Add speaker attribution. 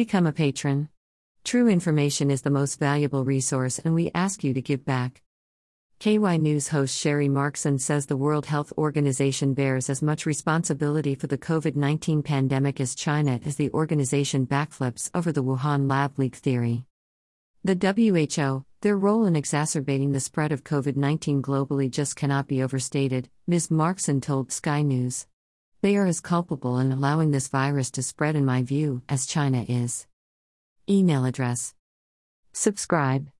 Speaker 1: Become a patron. True information is the most valuable resource, and we ask you to give back. KY News host Sharri Markson says the World Health Organization bears as much responsibility for the COVID 19 pandemic as China as the organization backflips over the Wuhan lab leak theory. The WHO, their role in exacerbating the spread of COVID 19 globally just cannot be overstated, Ms. Markson told Sky News. They are as culpable in allowing this virus to spread, in my view, as China is. Email address. Subscribe.